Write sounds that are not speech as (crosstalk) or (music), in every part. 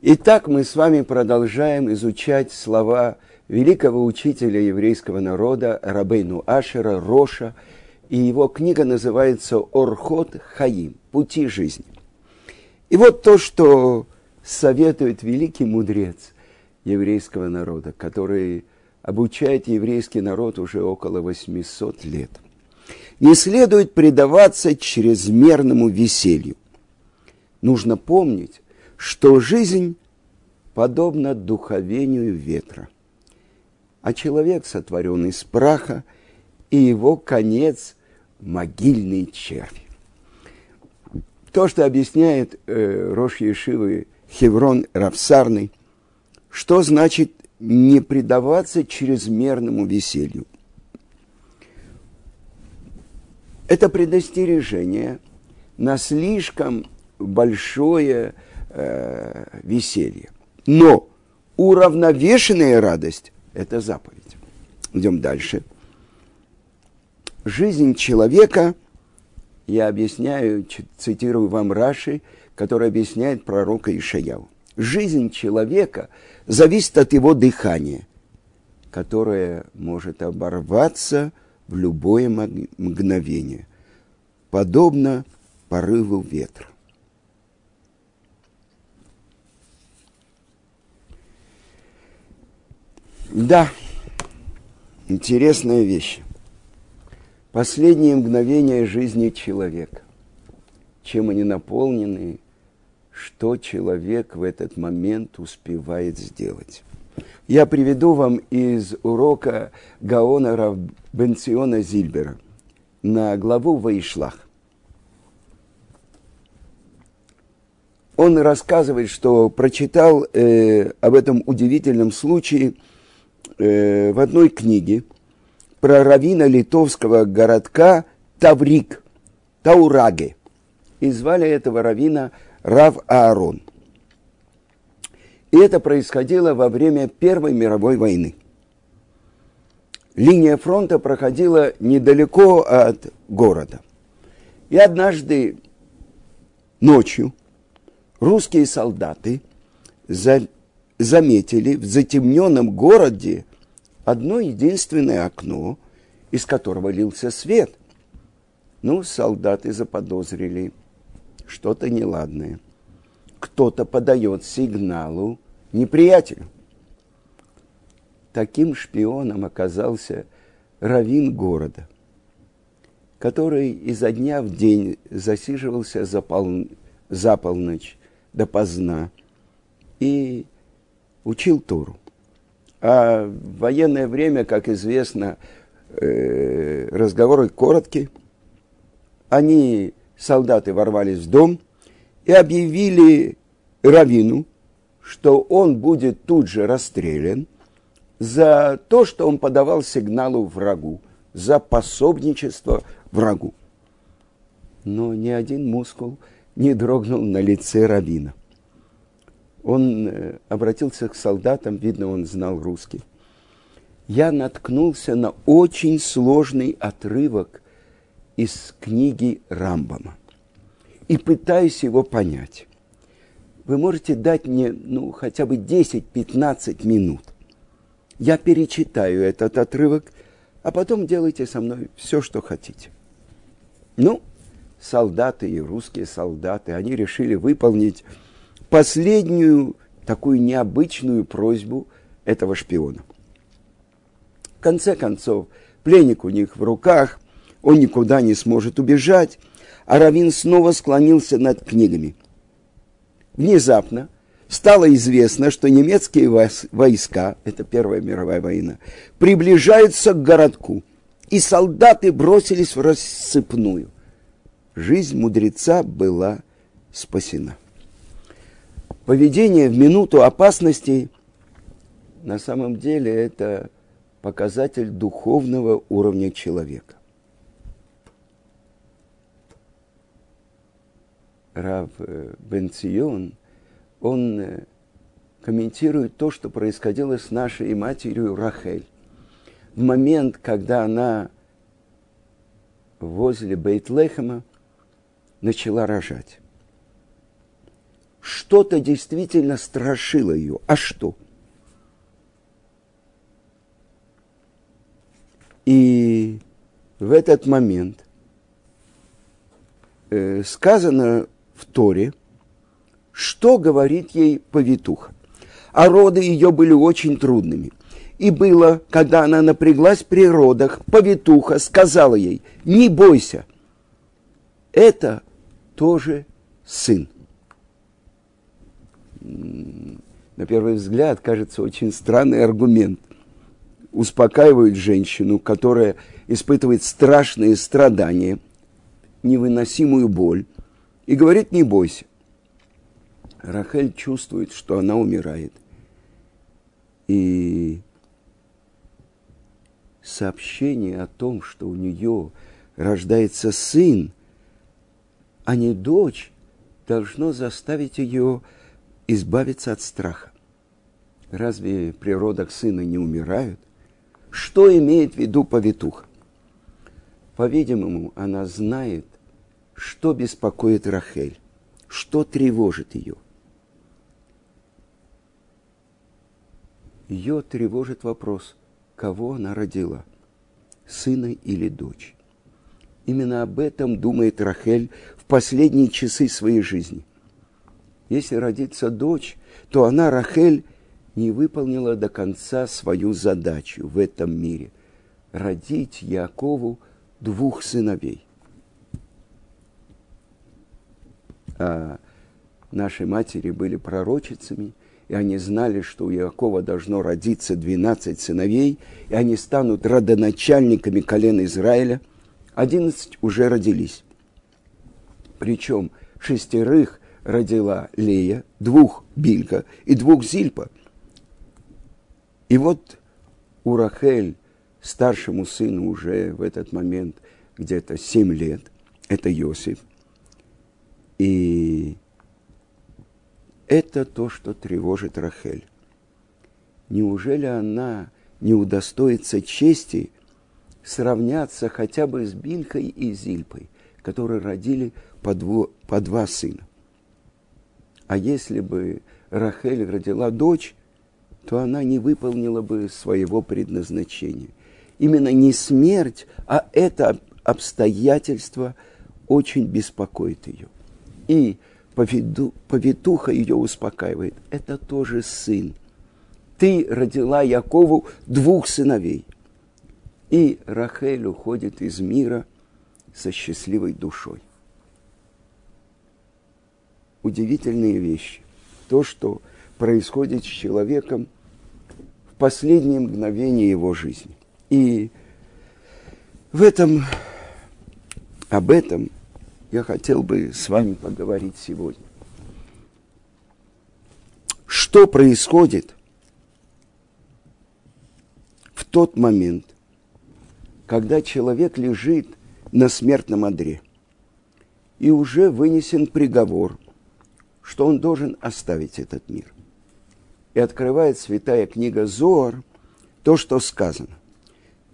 Итак, мы с вами продолжаем изучать слова великого учителя еврейского народа Рабейну Ашера, Роша, и его книга называется «Орхот Хаим. Пути жизни». И вот то, что советует великий мудрец еврейского народа, который обучает еврейский народ уже около 800 лет. Не следует предаваться чрезмерному веселью. Нужно помнить, что жизнь подобна духовению ветра, а человек сотворен из праха, и его конец – могильный червь. То, что объясняет э, Рош Ешивы Хеврон Равсарный, что значит не предаваться чрезмерному веселью. Это предостережение на слишком большое э, веселье. Но уравновешенная радость – это заповедь. Идем дальше. Жизнь человека, я объясняю, цитирую вам Раши, который объясняет пророка Ишаяу. Жизнь человека зависит от его дыхания, которое может оборваться в любое мгновение, подобно порыву ветра. Да, интересная вещь. Последние мгновения жизни человека. Чем они наполнены, что человек в этот момент успевает сделать. Я приведу вам из урока Гаона Бенциона Зильбера на главу Ваишлах. Он рассказывает, что прочитал э, об этом удивительном случае – э, в одной книге про равина литовского городка Таврик, Таураге. И звали этого равина Рав Аарон. И это происходило во время Первой мировой войны. Линия фронта проходила недалеко от города. И однажды ночью русские солдаты за заметили в затемненном городе одно единственное окно, из которого лился свет. Ну, солдаты заподозрили что-то неладное. Кто-то подает сигналу неприятелю. Таким шпионом оказался равин города, который изо дня в день засиживался за, пол... за полночь допоздна и учил Тору. А в военное время, как известно, э, разговоры короткие. Они, солдаты, ворвались в дом и объявили Равину, что он будет тут же расстрелян за то, что он подавал сигналу врагу, за пособничество врагу. Но ни один мускул не дрогнул на лице Равина он э, обратился к солдатам, видно, он знал русский. Я наткнулся на очень сложный отрывок из книги Рамбама и пытаюсь его понять. Вы можете дать мне ну, хотя бы 10-15 минут. Я перечитаю этот отрывок, а потом делайте со мной все, что хотите. Ну, солдаты и русские солдаты, они решили выполнить последнюю такую необычную просьбу этого шпиона. В конце концов, пленник у них в руках, он никуда не сможет убежать, а Равин снова склонился над книгами. Внезапно стало известно, что немецкие войска, это Первая мировая война, приближаются к городку, и солдаты бросились в рассыпную. Жизнь мудреца была спасена поведение в минуту опасности на самом деле это показатель духовного уровня человека. Рав э, Бенцион, он э, комментирует то, что происходило с нашей матерью Рахель. В момент, когда она возле Бейтлехема начала рожать что-то действительно страшило ее. А что? И в этот момент э, сказано в Торе, что говорит ей повитуха. А роды ее были очень трудными. И было, когда она напряглась при родах, повитуха сказала ей, не бойся, это тоже сын. На первый взгляд кажется очень странный аргумент. Успокаивают женщину, которая испытывает страшные страдания, невыносимую боль, и говорит, не бойся. Рахель чувствует, что она умирает. И сообщение о том, что у нее рождается сын, а не дочь, должно заставить ее избавиться от страха. Разве при родах сына не умирают? Что имеет в виду повитуха? По-видимому, она знает, что беспокоит Рахель, что тревожит ее. Ее тревожит вопрос, кого она родила, сына или дочь. Именно об этом думает Рахель в последние часы своей жизни. Если родится дочь, то она, Рахель, не выполнила до конца свою задачу в этом мире – родить Якову двух сыновей. А наши матери были пророчицами, и они знали, что у Якова должно родиться 12 сыновей, и они станут родоначальниками колена Израиля. Одиннадцать уже родились. Причем шестерых родила Лея, двух Билька и двух Зильпа. И вот у Рахель, старшему сыну уже в этот момент где-то семь лет, это Иосиф. И это то, что тревожит Рахель. Неужели она не удостоится чести сравняться хотя бы с Бильхой и Зильпой, которые родили по, дво, по два сына? А если бы Рахель родила дочь, то она не выполнила бы своего предназначения. Именно не смерть, а это обстоятельство очень беспокоит ее. И поведу, повитуха ее успокаивает. Это тоже сын. Ты родила Якову двух сыновей. И Рахель уходит из мира со счастливой душой. Удивительные вещи. То, что происходит с человеком в последние мгновения его жизни. И в этом, об этом я хотел бы с вами поговорить сегодня. Что происходит в тот момент, когда человек лежит на смертном одре и уже вынесен приговор, что он должен оставить этот мир. И открывает святая книга Зоар то, что сказано.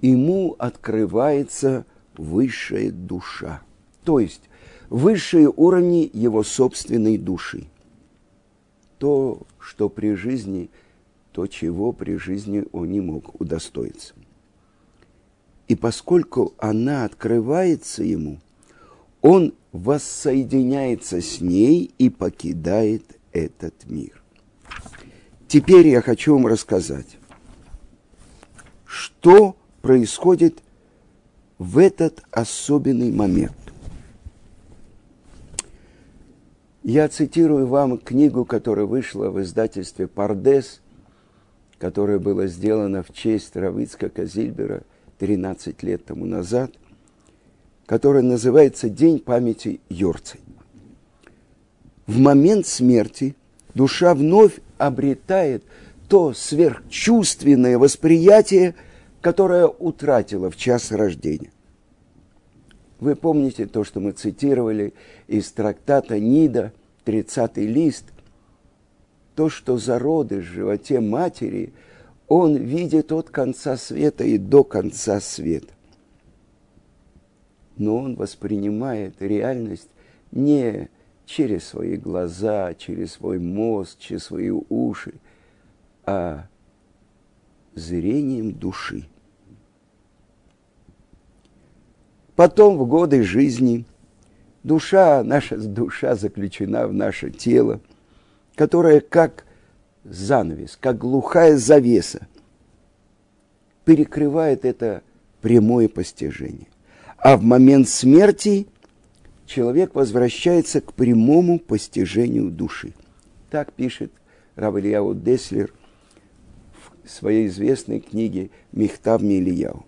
Ему открывается высшая душа. То есть высшие уровни его собственной души. То, что при жизни, то, чего при жизни он не мог удостоиться. И поскольку она открывается ему, он воссоединяется с ней и покидает этот мир. Теперь я хочу вам рассказать, что происходит в этот особенный момент. Я цитирую вам книгу, которая вышла в издательстве «Пардес», которая была сделана в честь Равицка Казильбера 13 лет тому назад, которая называется «День памяти Йорцей». В момент смерти душа вновь обретает то сверхчувственное восприятие, которое утратила в час рождения. Вы помните то, что мы цитировали из трактата Нида, 30 лист, то, что зародыш в животе матери, он видит от конца света и до конца света. Но он воспринимает реальность не через свои глаза, через свой мозг, через свои уши, а зрением души. Потом в годы жизни душа, наша душа заключена в наше тело, которое как занавес, как глухая завеса, перекрывает это прямое постижение. А в момент смерти человек возвращается к прямому постижению души. Так пишет Равельяу Деслер в своей известной книге «Михтав Милияу».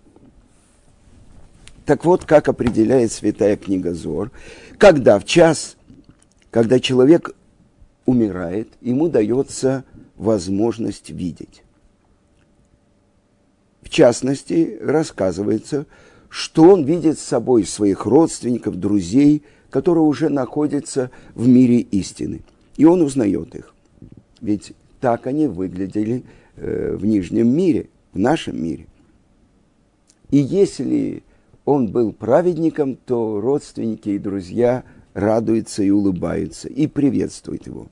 Так вот, как определяет святая книга Зор, когда в час, когда человек умирает, ему дается возможность видеть. В частности, рассказывается, что он видит с собой своих родственников, друзей, которые уже находятся в мире истины. И он узнает их. Ведь так они выглядели э, в нижнем мире, в нашем мире. И если он был праведником, то родственники и друзья радуются и улыбаются, и приветствуют его.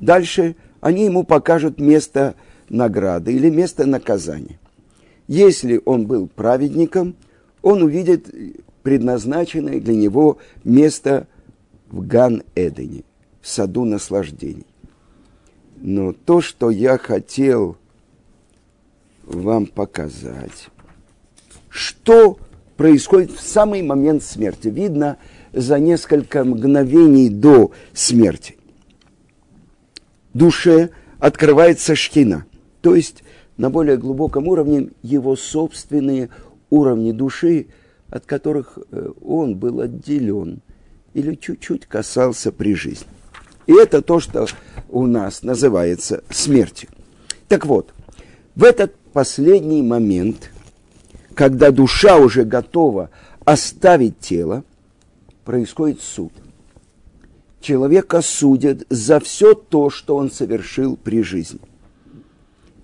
Дальше они ему покажут место награды или место наказания. Если он был праведником, он увидит предназначенное для него место в Ган-Эдене, в саду наслаждений. Но то, что я хотел вам показать, что происходит в самый момент смерти. Видно за несколько мгновений до смерти. Душе открывается шхина, то есть на более глубоком уровне его собственные уровни души, от которых э, он был отделен или чуть-чуть касался при жизни. И это то, что у нас называется смертью. Так вот, в этот последний момент – когда душа уже готова оставить тело, происходит суд. Человека судят за все то, что он совершил при жизни.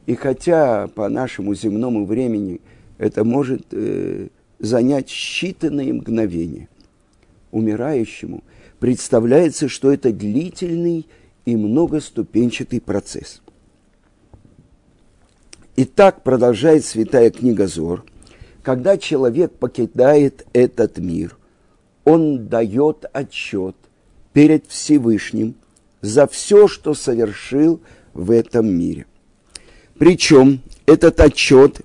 И хотя по нашему земному времени это может э, занять считанные мгновения, умирающему представляется, что это длительный и многоступенчатый процесс. И так продолжает святая книга Зор – когда человек покидает этот мир, он дает отчет перед Всевышним за все, что совершил в этом мире. Причем этот отчет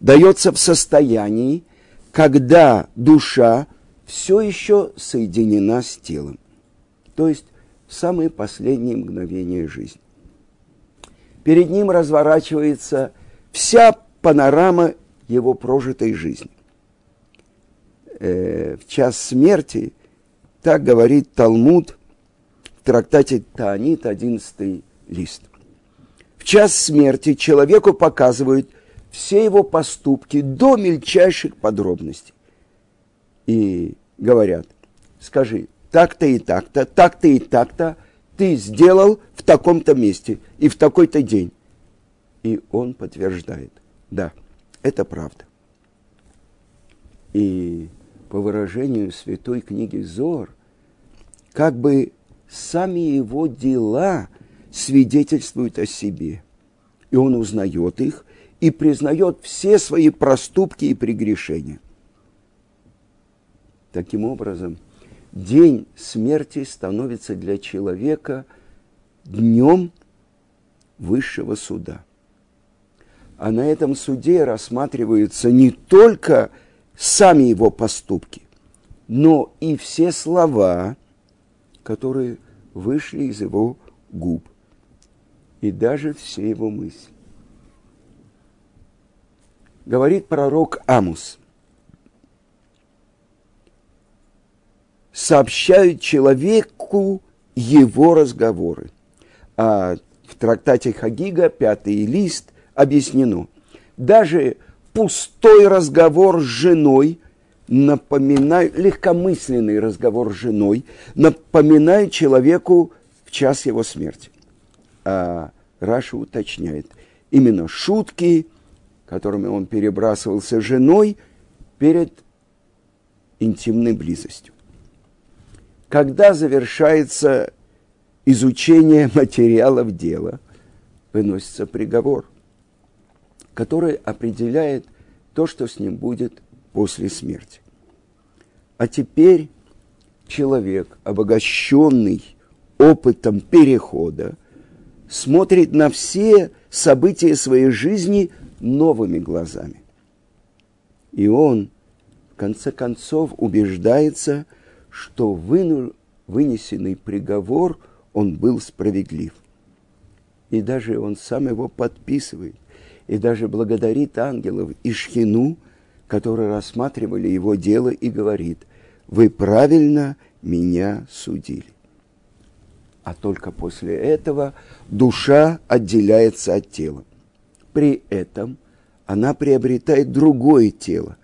дается в состоянии, когда душа все еще соединена с телом. То есть в самые последние мгновения жизни. Перед ним разворачивается вся панорама его прожитой жизни. Э, в час смерти, так говорит Талмуд в трактате Таанит, 11 лист. В час смерти человеку показывают все его поступки до мельчайших подробностей. И говорят, скажи, так-то и так-то, так-то и так-то ты сделал в таком-то месте и в такой-то день. И он подтверждает, да. Это правда. И по выражению святой книги Зор, как бы сами его дела свидетельствуют о себе. И он узнает их и признает все свои проступки и прегрешения. Таким образом, день смерти становится для человека днем высшего суда – а на этом суде рассматриваются не только сами его поступки, но и все слова, которые вышли из его губ, и даже все его мысли. Говорит пророк Амус. Сообщают человеку его разговоры. А в трактате Хагига, пятый лист – объяснено. Даже пустой разговор с женой, напоминает, легкомысленный разговор с женой, напоминает человеку в час его смерти. А Раша уточняет, именно шутки, которыми он перебрасывался женой перед интимной близостью. когда завершается изучение материалов дела, выносится приговор, который определяет то, что с ним будет после смерти. А теперь человек, обогащенный опытом перехода, смотрит на все события своей жизни новыми глазами. И он, в конце концов, убеждается, что вынесенный приговор, он был справедлив. И даже он сам его подписывает, и даже благодарит ангелов и шхину, которые рассматривали его дело, и говорит, вы правильно меня судили а только после этого душа отделяется от тела. При этом она приобретает другое тело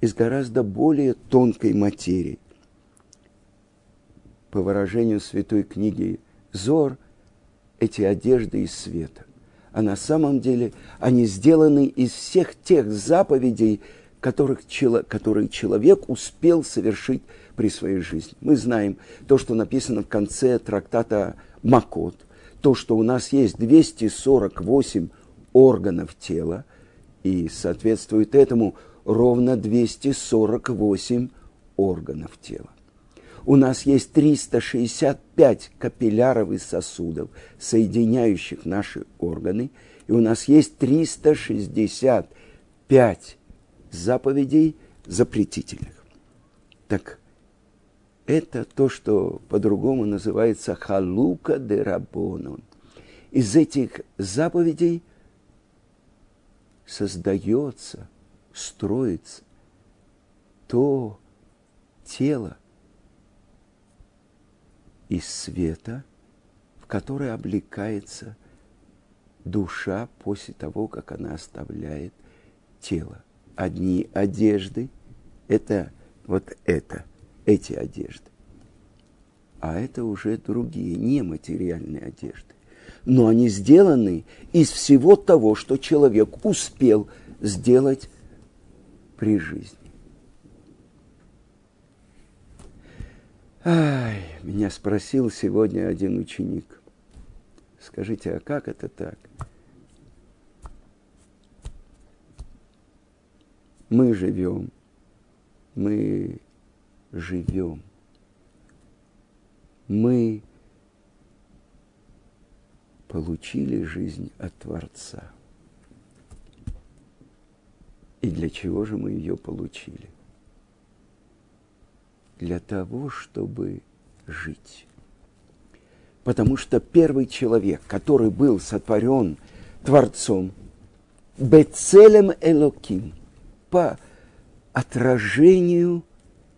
из гораздо более тонкой материи. По выражению святой книги Зор, эти одежды из света. А на самом деле они сделаны из всех тех заповедей, которых, которые человек успел совершить при своей жизни. Мы знаем то, что написано в конце трактата Макот, то, что у нас есть 248 органов тела, и соответствует этому ровно 248 органов тела. У нас есть 365 капилляров и сосудов, соединяющих наши органы, и у нас есть 365 заповедей запретительных. Так это то, что по-другому называется халука де рабонон. Из этих заповедей создается, строится то тело из света, в которое облекается душа после того, как она оставляет тело. Одни одежды – это вот это – эти одежды. А это уже другие, нематериальные одежды. Но они сделаны из всего того, что человек успел сделать при жизни. Ай, меня спросил сегодня один ученик. Скажите, а как это так? Мы живем, мы живем. Мы получили жизнь от Творца. И для чего же мы ее получили? Для того, чтобы жить. Потому что первый человек, который был сотворен Творцом, Бецелем Элоким, по отражению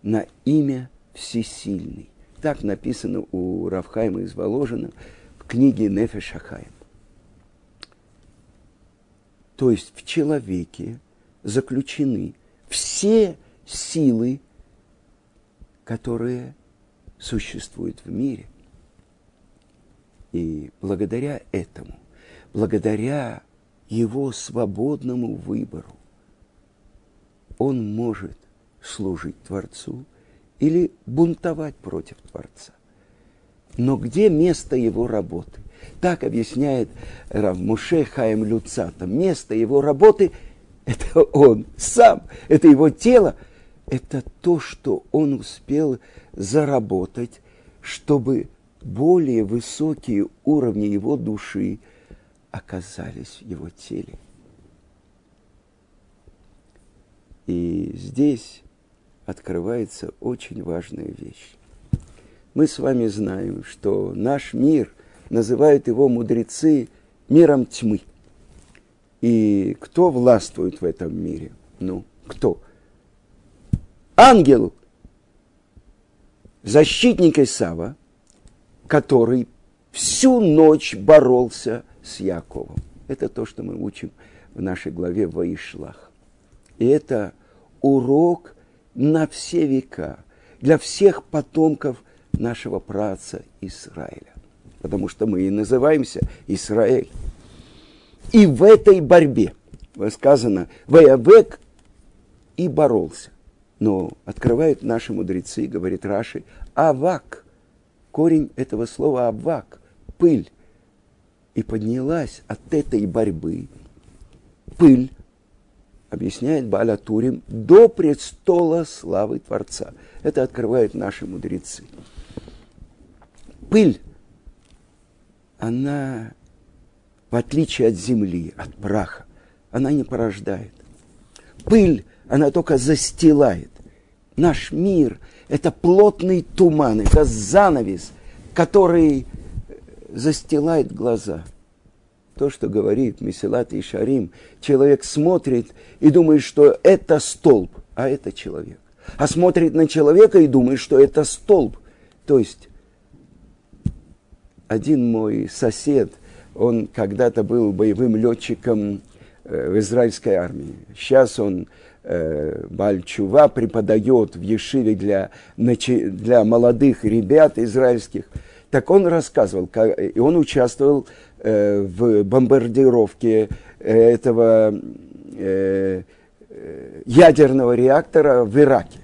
на имя Всесильный. Так написано у Равхайма из Воложина в книге Нефешахайм. То есть в человеке заключены все силы, которые существуют в мире. И благодаря этому, благодаря его свободному выбору, он может служить Творцу или бунтовать против Творца. Но где место его работы? Так объясняет Рав Муше Хаим Люцата. Место его работы – это он сам, это его тело, это то, что он успел заработать, чтобы более высокие уровни его души оказались в его теле. И здесь открывается очень важная вещь. Мы с вами знаем, что наш мир, называют его мудрецы миром тьмы. И кто властвует в этом мире? Ну, кто? Ангел, защитник Исава, который всю ночь боролся с Яковом. Это то, что мы учим в нашей главе Ваишлах. И это урок на все века, для всех потомков нашего праца Израиля. Потому что мы и называемся Израиль. И в этой борьбе, сказано, Ваявек и боролся. Но открывают наши мудрецы, говорит Раши, авак. Корень этого слова авак, пыль. И поднялась от этой борьбы пыль, объясняет Баля Турим, до престола славы Творца. Это открывают наши мудрецы. Пыль, она, в отличие от земли, от праха, она не порождает. Пыль, она только застилает. Наш мир – это плотный туман, это занавес, который застилает глаза – то, что говорит Месилат и Шарим, человек смотрит и думает, что это столб, а это человек. А смотрит на человека и думает, что это столб. То есть один мой сосед, он когда-то был боевым летчиком э, в израильской армии. Сейчас он э, Бальчува преподает в Ешиве для, для молодых ребят израильских. Так он рассказывал, и он участвовал Э, в бомбардировке э, этого э, ядерного реактора в Ираке.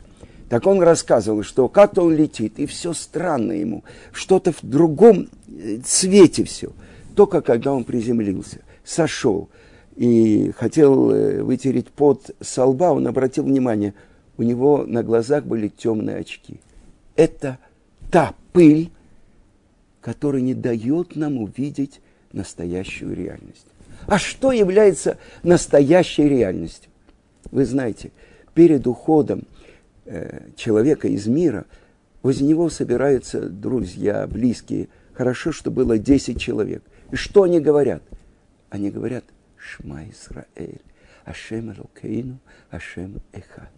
Так он рассказывал, что как-то он летит, и все странно ему, что-то в другом цвете все. Только когда он приземлился, сошел и хотел вытереть пот со лба, он обратил внимание, у него на глазах были темные очки. Это та пыль, которая не дает нам увидеть настоящую реальность. А что является настоящей реальностью? Вы знаете, перед уходом э, человека из мира возле него собираются друзья, близкие. Хорошо, что было 10 человек. И что они говорят? Они говорят «Шма Исраэль, Ашем Элокейну, Ашем Эхад».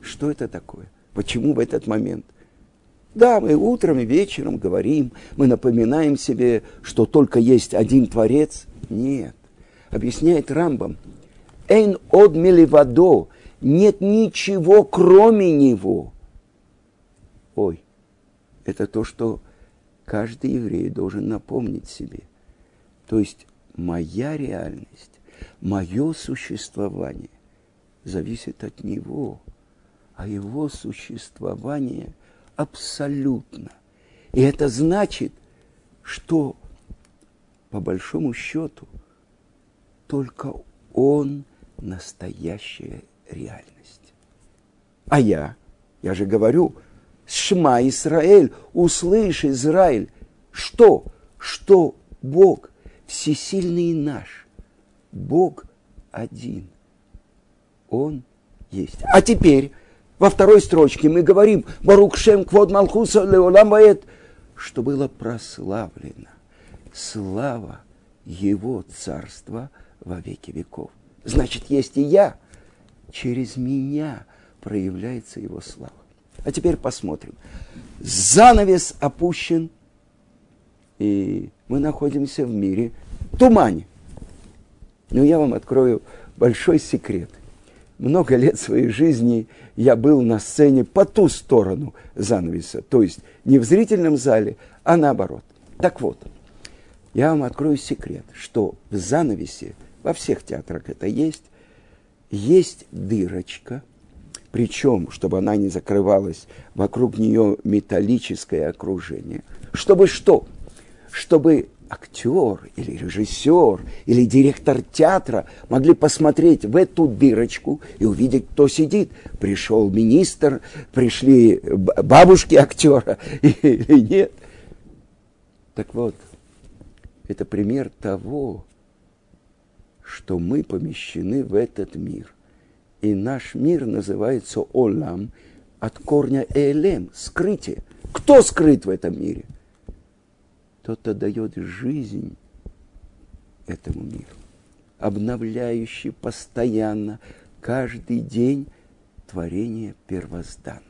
Что это такое? Почему в этот момент? Да, мы утром и вечером говорим, мы напоминаем себе, что только есть один Творец. Нет. Объясняет Рамбам. Эйн од миливадо. Нет ничего, кроме него. Ой, это то, что каждый еврей должен напомнить себе. То есть моя реальность, мое существование зависит от него, а его существование – абсолютно. И это значит, что по большому счету только он настоящая реальность. А я, я же говорю, Шма Израиль, услышь, Израиль, что? Что Бог всесильный наш, Бог один. Он есть. А теперь во второй строчке мы говорим «Барукшем квод Малхуса леолам ваэт», что было прославлено слава Его Царства во веки веков. Значит, есть и я. Через меня проявляется Его слава. А теперь посмотрим. Занавес опущен, и мы находимся в мире тумане. Но я вам открою большой секрет – много лет своей жизни я был на сцене по ту сторону занавеса, то есть не в зрительном зале, а наоборот. Так вот, я вам открою секрет, что в занавесе, во всех театрах это есть, есть дырочка, причем, чтобы она не закрывалась, вокруг нее металлическое окружение. Чтобы что? Чтобы актер или режиссер или директор театра могли посмотреть в эту дырочку и увидеть, кто сидит. Пришел министр, пришли бабушки актера (laughs) или нет. Так вот, это пример того, что мы помещены в этот мир. И наш мир называется Олам от корня Элем, скрытие. Кто скрыт в этом мире? Тот, кто дает жизнь этому миру, обновляющий постоянно, каждый день творение первозданное.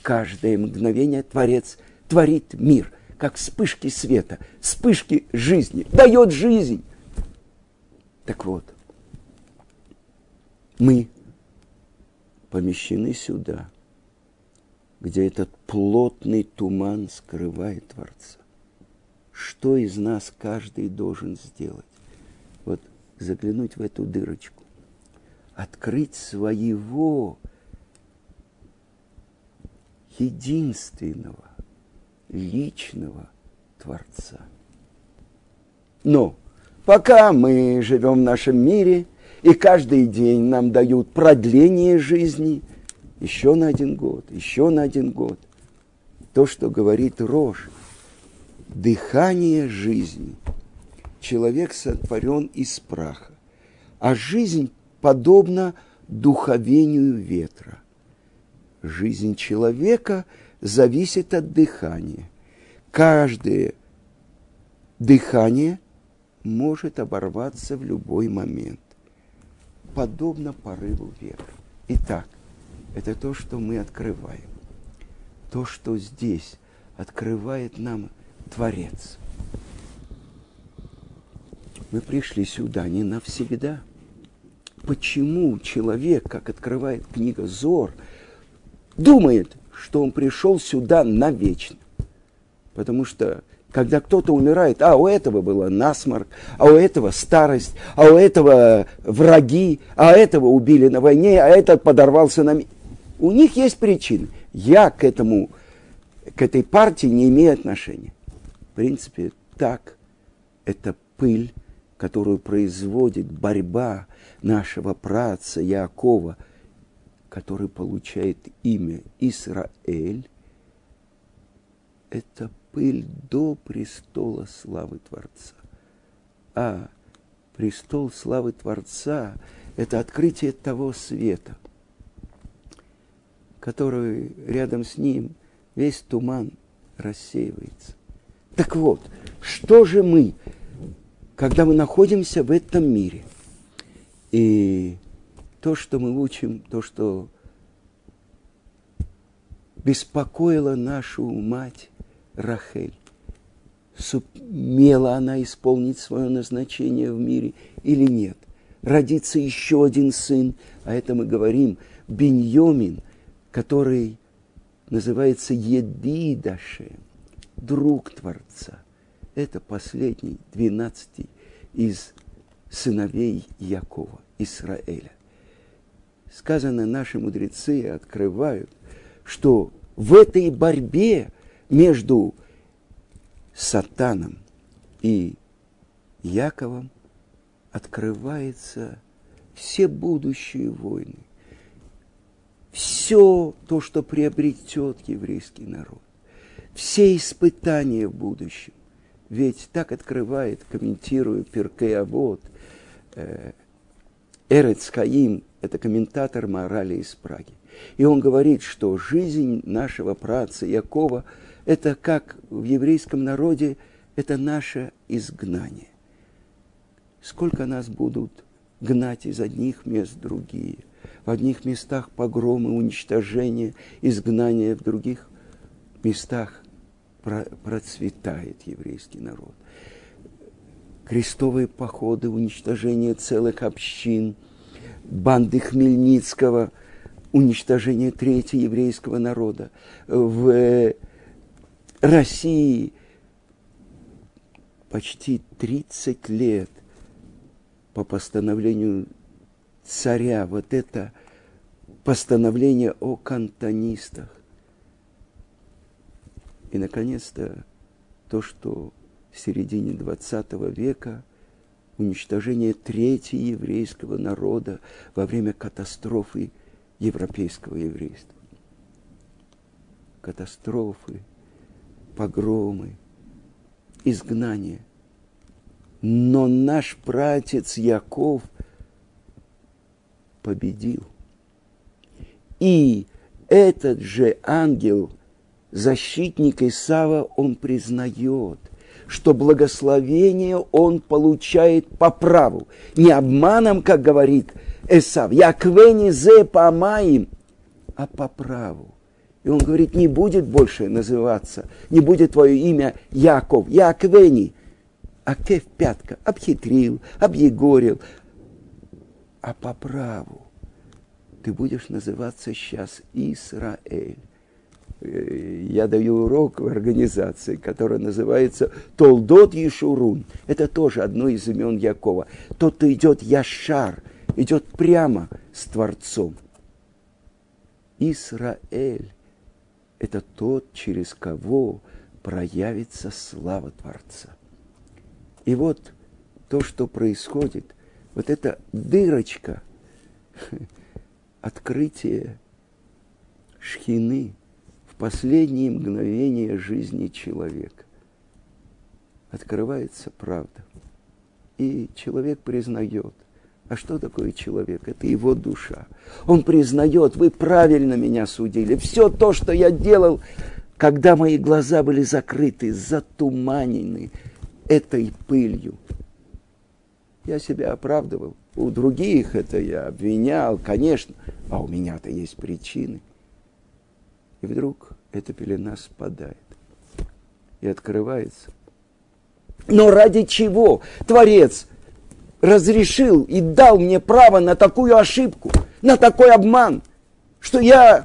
Каждое мгновение Творец творит мир, как вспышки света, вспышки жизни, дает жизнь. Так вот, мы помещены сюда, где этот плотный туман скрывает Творца что из нас каждый должен сделать. Вот заглянуть в эту дырочку, открыть своего единственного, личного Творца. Но пока мы живем в нашем мире, и каждый день нам дают продление жизни еще на один год, еще на один год, то, что говорит Рожь, дыхание жизни. Человек сотворен из праха, а жизнь подобна духовению ветра. Жизнь человека зависит от дыхания. Каждое дыхание может оборваться в любой момент, подобно порыву ветра. Итак, это то, что мы открываем. То, что здесь открывает нам Творец. Мы пришли сюда не навсегда. Почему человек, как открывает книга Зор, думает, что он пришел сюда навечно? Потому что когда кто-то умирает, а у этого было насморк, а у этого старость, а у этого враги, а этого убили на войне, а этот подорвался на... У них есть причины. Я к этому, к этой партии не имею отношения принципе, так это пыль, которую производит борьба нашего праца Якова, который получает имя Израиль, это пыль до престола славы Творца. А престол славы Творца – это открытие того света, который рядом с ним весь туман рассеивается. Так вот, что же мы, когда мы находимся в этом мире? И то, что мы учим, то, что беспокоило нашу мать Рахель, сумела она исполнить свое назначение в мире или нет. Родится еще один сын, а это мы говорим, Беньомин, который называется Едидашем друг Творца. Это последний, двенадцатый из сыновей Якова, Израиля. Сказано, наши мудрецы открывают, что в этой борьбе между Сатаном и Яковом открывается все будущие войны, все то, что приобретет еврейский народ все испытания в будущем. Ведь так открывает, комментируя Перкей Авод, э, Эрец Хаим, это комментатор морали из Праги. И он говорит, что жизнь нашего праца Якова – это как в еврейском народе, это наше изгнание. Сколько нас будут гнать из одних мест в другие. В одних местах погромы, уничтожения, изгнания, в других местах процветает еврейский народ. Крестовые походы, уничтожение целых общин, банды Хмельницкого, уничтожение третьего еврейского народа. В России почти 30 лет по постановлению царя вот это постановление о кантонистах и, наконец-то, то, что в середине XX века уничтожение третьего еврейского народа во время катастрофы европейского еврейства. Катастрофы, погромы, изгнание. Но наш пратец Яков победил. И этот же ангел защитник Исава, он признает, что благословение он получает по праву. Не обманом, как говорит Исав, яквени зе помаим, а по праву. И он говорит, не будет больше называться, не будет твое имя Яков, Яквени, а кев пятка, обхитрил, объегорил, а по праву ты будешь называться сейчас Израиль. Э, я даю урок в организации, которая называется Толдот Ешурун. Это тоже одно из имен Якова. Тот, кто идет Яшар, идет прямо с Творцом. Израиль это тот, через кого проявится слава Творца. И вот то, что происходит, вот эта дырочка, (laughs) открытие шхины последние мгновения жизни человека. Открывается правда. И человек признает – а что такое человек? Это его душа. Он признает, вы правильно меня судили. Все то, что я делал, когда мои глаза были закрыты, затуманены этой пылью. Я себя оправдывал. У других это я обвинял, конечно, а у меня-то есть причины. И вдруг эта пелена спадает и открывается. Но ради чего Творец разрешил и дал мне право на такую ошибку, на такой обман, что я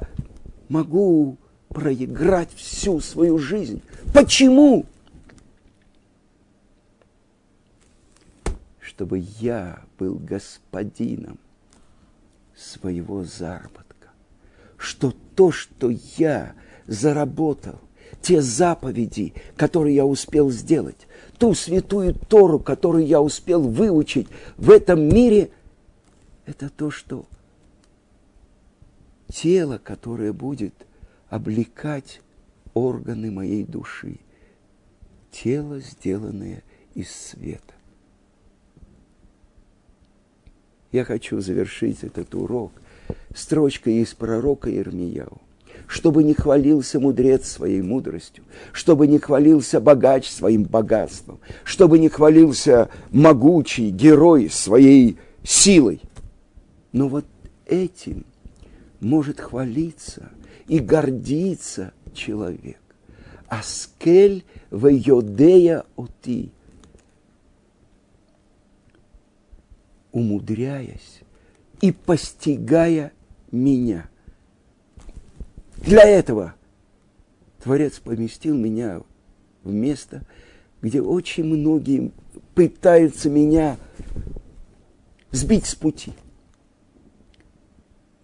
могу проиграть всю свою жизнь. Почему? Чтобы я был господином своего заработка. Что то, что я заработал, те заповеди, которые я успел сделать, ту святую Тору, которую я успел выучить в этом мире, это то, что тело, которое будет облекать органы моей души, тело, сделанное из света. Я хочу завершить этот урок строчкой из пророка Ирмияу чтобы не хвалился мудрец своей мудростью, чтобы не хвалился богач своим богатством, чтобы не хвалился могучий герой своей силой. Но вот этим может хвалиться и гордиться человек. Аскель в йодея оти. Умудряясь и постигая меня – для этого Творец поместил меня в место, где очень многие пытаются меня сбить с пути.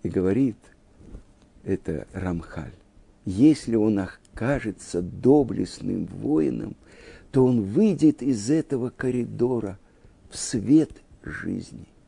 И говорит это Рамхаль, если он окажется доблестным воином, то он выйдет из этого коридора в свет жизни –